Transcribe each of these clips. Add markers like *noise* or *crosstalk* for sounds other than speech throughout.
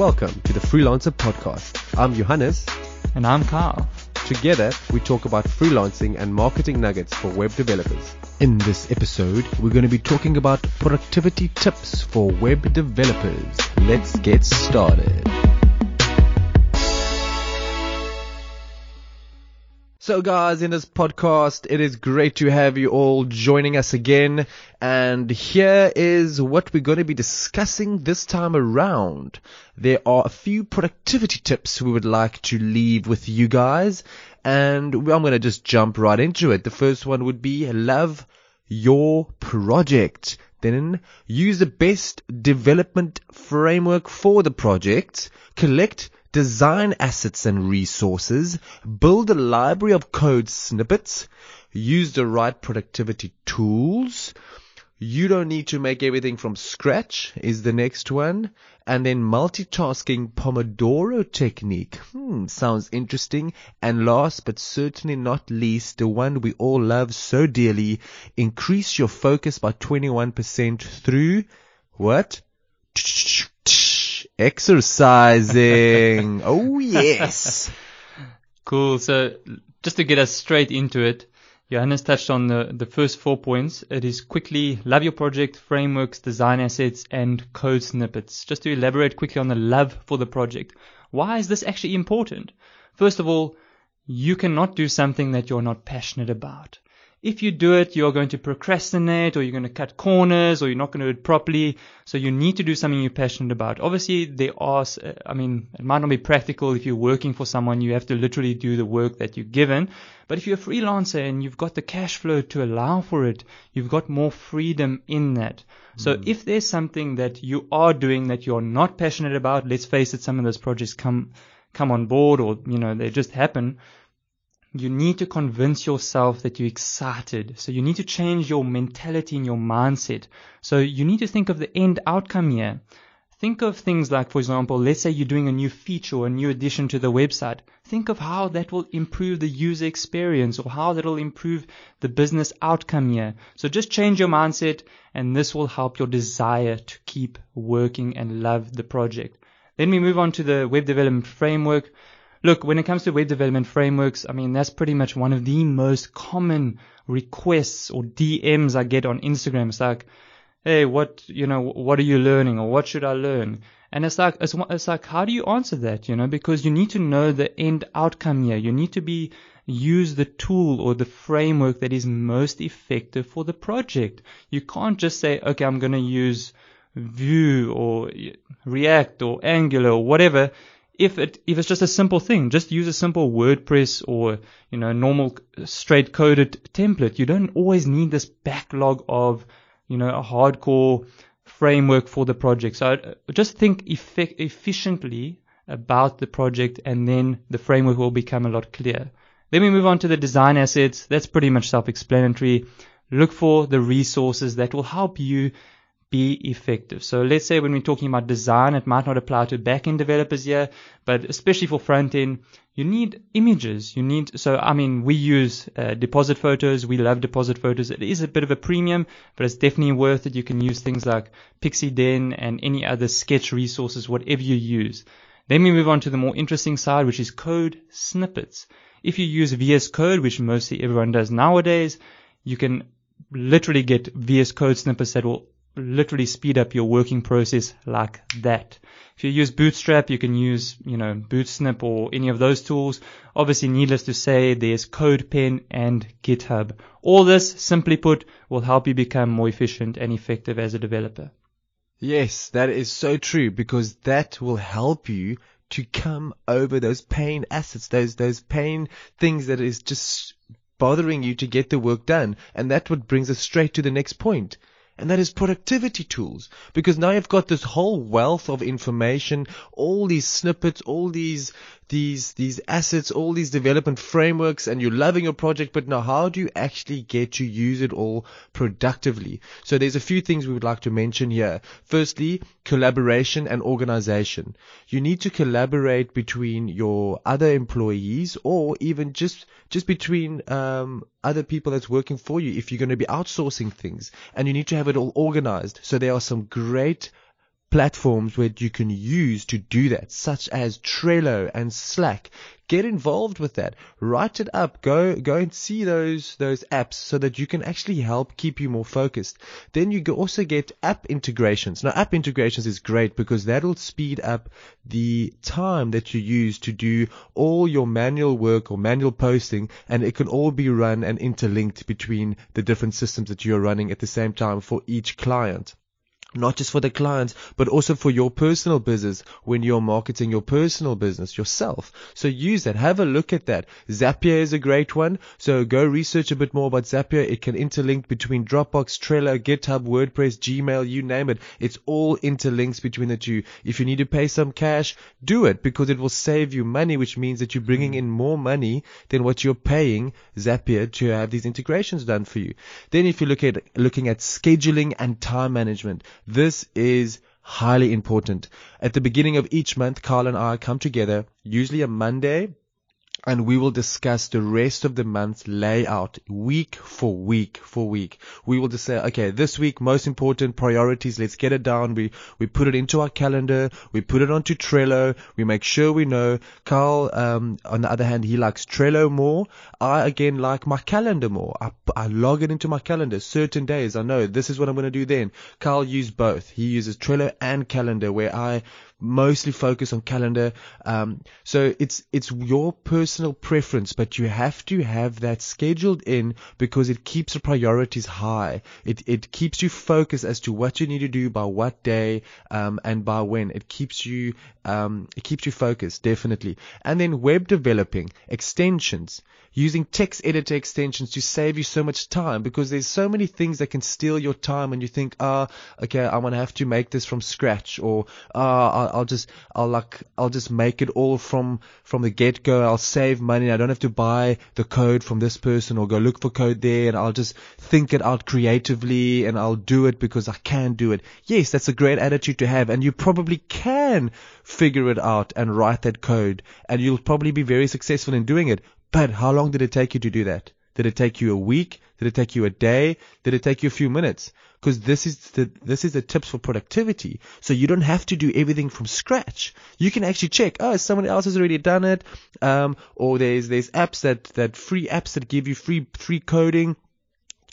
Welcome to the Freelancer Podcast. I'm Johannes. And I'm Carl. Together, we talk about freelancing and marketing nuggets for web developers. In this episode, we're going to be talking about productivity tips for web developers. Let's get started. So guys, in this podcast, it is great to have you all joining us again. And here is what we're going to be discussing this time around. There are a few productivity tips we would like to leave with you guys. And I'm going to just jump right into it. The first one would be love your project. Then use the best development framework for the project. Collect design assets and resources, build a library of code snippets, use the right productivity tools. You don't need to make everything from scratch is the next one. And then multitasking Pomodoro technique. Hmm, sounds interesting. And last but certainly not least, the one we all love so dearly, increase your focus by 21% through what? Exercising. *laughs* oh yes. Cool. So just to get us straight into it, Johannes touched on the, the first four points. It is quickly love your project, frameworks, design assets, and code snippets. Just to elaborate quickly on the love for the project. Why is this actually important? First of all, you cannot do something that you're not passionate about if you do it, you're going to procrastinate or you're going to cut corners or you're not going to do it properly. So you need to do something you're passionate about. Obviously, there are, I mean, it might not be practical if you're working for someone, you have to literally do the work that you're given. But if you're a freelancer and you've got the cash flow to allow for it, you've got more freedom in that. So mm. if there's something that you are doing that you're not passionate about, let's face it, some of those projects come, come on board or, you know, they just happen you need to convince yourself that you're excited. So you need to change your mentality and your mindset. So you need to think of the end outcome here. Think of things like, for example, let's say you're doing a new feature or a new addition to the website. Think of how that will improve the user experience or how that will improve the business outcome here. So just change your mindset and this will help your desire to keep working and love the project. Then we move on to the web development framework. Look, when it comes to web development frameworks, I mean, that's pretty much one of the most common requests or DMs I get on Instagram. It's like, hey, what, you know, what are you learning or what should I learn? And it's like, it's, it's like, how do you answer that, you know, because you need to know the end outcome here. You need to be, use the tool or the framework that is most effective for the project. You can't just say, okay, I'm going to use Vue or React or Angular or whatever if it if it's just a simple thing, just use a simple WordPress or you know normal straight coded template. You don't always need this backlog of you know a hardcore framework for the project. So uh, just think efficiently about the project, and then the framework will become a lot clearer. Then we move on to the design assets. That's pretty much self-explanatory. Look for the resources that will help you be effective. So let's say when we're talking about design, it might not apply to back-end developers here, but especially for front-end, you need images. You need, so I mean, we use uh, deposit photos. We love deposit photos. It is a bit of a premium, but it's definitely worth it. You can use things like Pixeden and any other sketch resources, whatever you use. Then we move on to the more interesting side, which is code snippets. If you use VS Code, which mostly everyone does nowadays, you can literally get VS Code snippets that will literally speed up your working process like that. If you use Bootstrap, you can use, you know, Bootsnipp or any of those tools. Obviously, needless to say, there's CodePen and GitHub. All this, simply put, will help you become more efficient and effective as a developer. Yes, that is so true because that will help you to come over those pain assets, those, those pain things that is just bothering you to get the work done. And that what brings us straight to the next point and that is productivity tools. Because now you've got this whole wealth of information, all these snippets, all these these these assets, all these development frameworks, and you're loving your project, but now how do you actually get to use it all productively? So there's a few things we would like to mention here. Firstly, collaboration and organization. You need to collaborate between your other employees or even just just between um, other people that's working for you if you're going to be outsourcing things and you need to have it all organized. So there are some great platforms where you can use to do that, such as Trello and Slack. Get involved with that. Write it up. Go, go and see those, those apps so that you can actually help keep you more focused. Then you also get app integrations. Now app integrations is great because that'll speed up the time that you use to do all your manual work or manual posting and it can all be run and interlinked between the different systems that you're running at the same time for each client not just for the clients, but also for your personal business when you're marketing your personal business yourself. So use that. Have a look at that. Zapier is a great one. So go research a bit more about Zapier. It can interlink between Dropbox, Trello, GitHub, WordPress, Gmail, you name it. It's all interlinks between the two. If you need to pay some cash, do it because it will save you money, which means that you're bringing in more money than what you're paying Zapier to have these integrations done for you. Then if you look at looking at scheduling and time management, this is highly important. At the beginning of each month, Carl and I come together, usually a Monday, and we will discuss the rest of the month's layout week for week for week. We will just say, okay, this week, most important priorities, let's get it down. We, we put it into our calendar. We put it onto Trello. We make sure we know. Carl, um, on the other hand, he likes Trello more. I again like my calendar more. I, I log it into my calendar certain days. I know this is what I'm going to do then. Carl uses both. He uses Trello and calendar where I mostly focus on calendar. Um, so it's it's your personal preference, but you have to have that scheduled in because it keeps the priorities high. It it keeps you focused as to what you need to do by what day um, and by when. It keeps you um, it keeps you focused definitely. And then web developing extensions using text editor extensions to save you so much time because there's so many things that can steal your time and you think, ah, oh, okay, I'm going to have to make this from scratch or, ah, oh, I'll just, I'll like, I'll just make it all from, from the get go. I'll save money. I don't have to buy the code from this person or go look for code there and I'll just think it out creatively and I'll do it because I can do it. Yes, that's a great attitude to have and you probably can figure it out and write that code and you'll probably be very successful in doing it. But how long did it take you to do that? Did it take you a week? Did it take you a day? Did it take you a few minutes? Because this is the this is the tips for productivity. So you don't have to do everything from scratch. You can actually check. Oh, someone else has already done it. Um, or there's there's apps that that free apps that give you free free coding.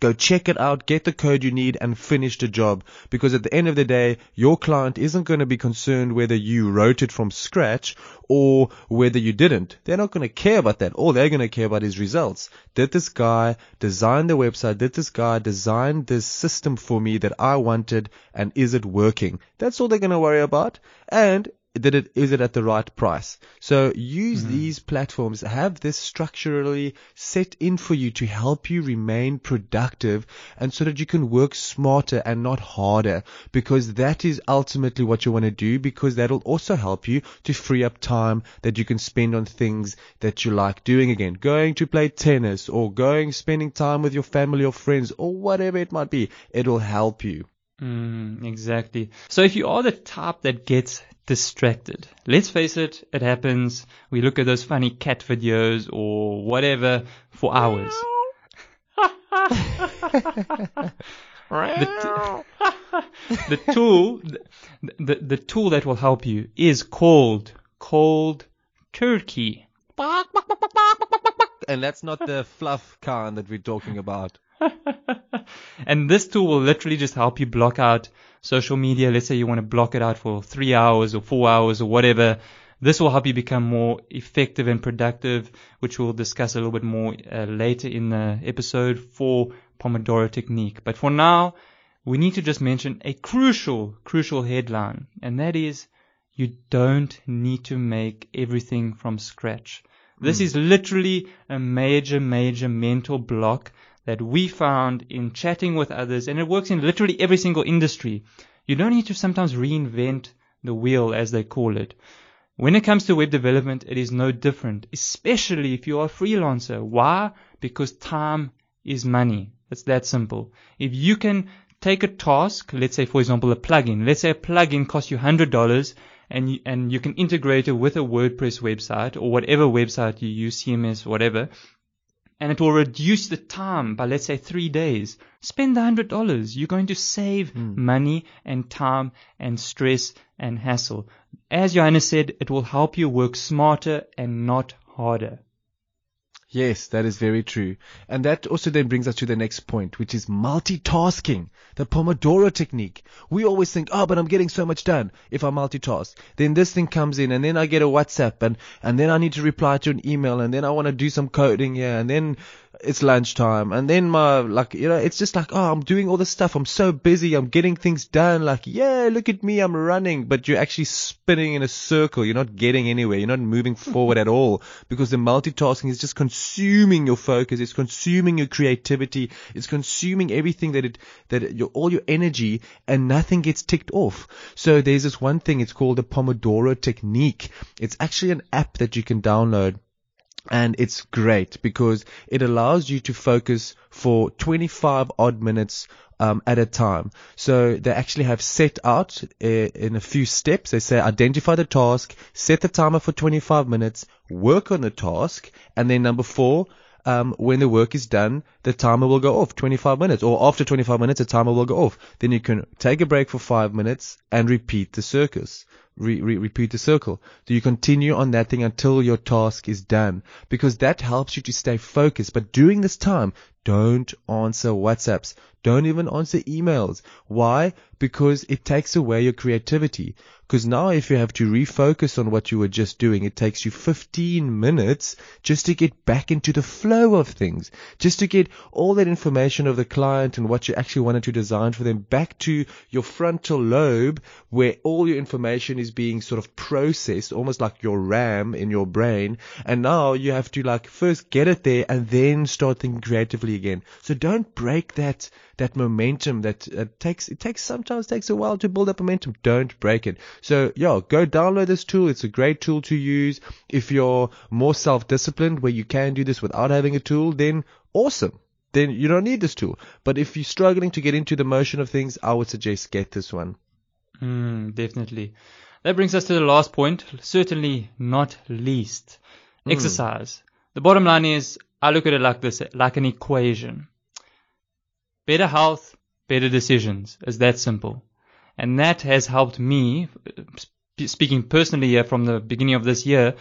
Go check it out, get the code you need and finish the job. Because at the end of the day, your client isn't going to be concerned whether you wrote it from scratch or whether you didn't. They're not going to care about that. All they're going to care about is results. Did this guy design the website? Did this guy design this system for me that I wanted and is it working? That's all they're going to worry about. And did it is it at the right price? So use mm-hmm. these platforms have this structurally set in for you to help you remain productive and so that you can work smarter and not harder because that is ultimately what you want to do because that'll also help you to free up time that you can spend on things that you like doing again. Going to play tennis or going spending time with your family or friends or whatever it might be it'll help you Mm, exactly. So if you are the type that gets distracted. Let's face it, it happens. We look at those funny cat videos or whatever for hours. *laughs* the, t- *laughs* the tool, the, the tool that will help you is called cold turkey. And that's not the *laughs* fluff kind that we're talking about. *laughs* and this tool will literally just help you block out social media. Let's say you want to block it out for three hours or four hours or whatever. This will help you become more effective and productive, which we'll discuss a little bit more uh, later in the episode for Pomodoro technique. But for now, we need to just mention a crucial, crucial headline, and that is you don't need to make everything from scratch. This mm. is literally a major, major mental block that we found in chatting with others, and it works in literally every single industry. You don't need to sometimes reinvent the wheel, as they call it. When it comes to web development, it is no different, especially if you are a freelancer. Why? Because time is money. It's that simple. If you can take a task, let's say for example a plugin, let's say a plugin costs you $100 and you, and you can integrate it with a WordPress website or whatever website you use, CMS, whatever, and it will reduce the time by let's say three days. Spend the hundred dollars. You're going to save hmm. money and time and stress and hassle. As Johannes said, it will help you work smarter and not harder. Yes, that is very true. And that also then brings us to the next point, which is multitasking, the Pomodoro technique. We always think, oh, but I'm getting so much done if I multitask. Then this thing comes in and then I get a WhatsApp and, and then I need to reply to an email and then I want to do some coding here and then it's lunchtime and then my like you know it's just like oh I'm doing all this stuff. I'm so busy. I'm getting things done. Like yeah look at me. I'm running. But you're actually spinning in a circle. You're not getting anywhere. You're not moving *laughs* forward at all because the multitasking is just consuming your focus. It's consuming your creativity. It's consuming everything that it that your all your energy and nothing gets ticked off. So there's this one thing. It's called the Pomodoro technique. It's actually an app that you can download and it's great because it allows you to focus for 25 odd minutes um, at a time. So they actually have set out uh, in a few steps. They say identify the task, set the timer for 25 minutes, work on the task, and then number four, um, when the work is done, the timer will go off 25 minutes, or after 25 minutes, the timer will go off. Then you can take a break for five minutes and repeat the circus. Re- re- repeat the circle. Do you continue on that thing until your task is done? Because that helps you to stay focused. But during this time, don't answer WhatsApps. Don't even answer emails. Why? Because it takes away your creativity. Because now if you have to refocus on what you were just doing, it takes you 15 minutes just to get back into the flow of things. Just to get all that information of the client and what you actually wanted to design for them back to your frontal lobe where all your information is being sort of processed, almost like your RAM in your brain. And now you have to like first get it there and then start thinking creatively again. So don't break that that momentum that uh, takes it takes sometimes takes a while to build up momentum. Don't break it. So yeah, go download this tool. It's a great tool to use. If you're more self-disciplined where you can do this without having a tool, then awesome. Then you don't need this tool. But if you're struggling to get into the motion of things, I would suggest get this one. Mm, definitely. That brings us to the last point, certainly not least. Mm. Exercise. The bottom line is, I look at it like this, like an equation. Better health, better decisions. It's that simple. And that has helped me, speaking personally here from the beginning of this year,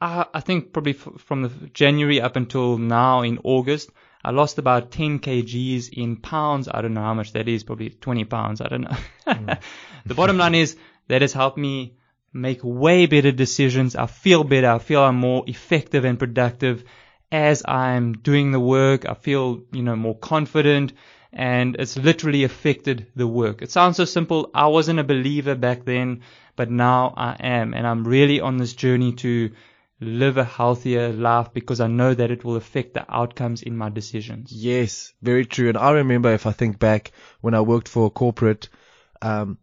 I, I think probably f- from the January up until now in August, I lost about 10 kgs in pounds. I don't know how much that is, probably 20 pounds. I don't know. *laughs* the bottom line is that has helped me make way better decisions. I feel better. I feel I'm more effective and productive as I'm doing the work. I feel, you know, more confident and it's literally affected the work. It sounds so simple. I wasn't a believer back then, but now I am and I'm really on this journey to live a healthier life because I know that it will affect the outcomes in my decisions. Yes, very true. And I remember if I think back when I worked for a corporate, um,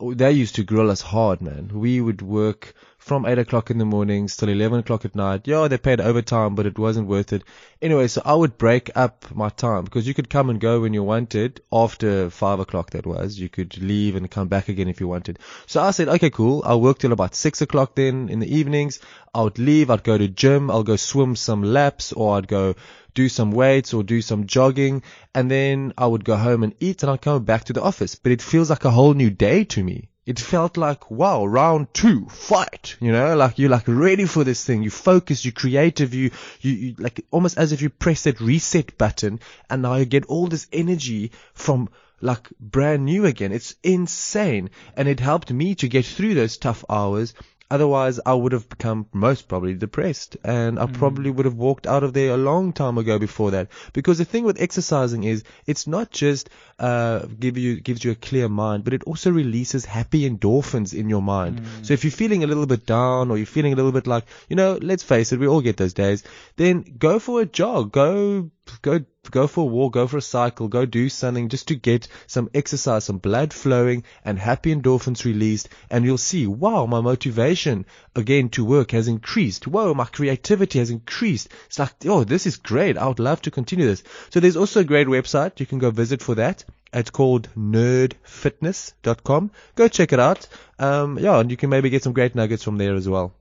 they used to grill us hard, man. We would work from 8 o'clock in the mornings till 11 o'clock at night. Yeah, they paid overtime, but it wasn't worth it. Anyway, so I would break up my time because you could come and go when you wanted after 5 o'clock that was. You could leave and come back again if you wanted. So I said, okay, cool. I'll work till about 6 o'clock then in the evenings. I would leave. I'd go to gym. I'll go swim some laps or I'd go do some weights or do some jogging and then I would go home and eat and I'd come back to the office. But it feels like a whole new day to me. It felt like, wow, round two, fight, you know, like you're like ready for this thing. You focus, you're creative, you, you, you like almost as if you press that reset button and now you get all this energy from like brand new again. It's insane. And it helped me to get through those tough hours Otherwise, I would have become most probably depressed and I mm. probably would have walked out of there a long time ago before that. Because the thing with exercising is it's not just, uh, give you, gives you a clear mind, but it also releases happy endorphins in your mind. Mm. So if you're feeling a little bit down or you're feeling a little bit like, you know, let's face it, we all get those days, then go for a jog, go go go for a walk, go for a cycle, go do something just to get some exercise, some blood flowing and happy endorphins released and you'll see, wow, my motivation again to work has increased. Whoa, my creativity has increased. It's like, oh, this is great. I would love to continue this. So there's also a great website you can go visit for that. It's called nerdfitness.com. Go check it out. Um, yeah, and you can maybe get some great nuggets from there as well.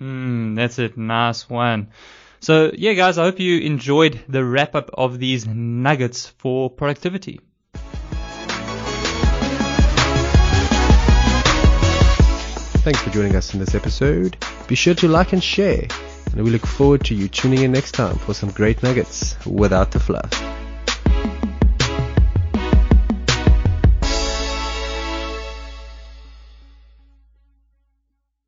Mm, that's it. Nice one. So yeah, guys, I hope you enjoyed the wrap up of these nuggets for productivity. Thanks for joining us in this episode. Be sure to like and share, and we look forward to you tuning in next time for some great nuggets without the fluff.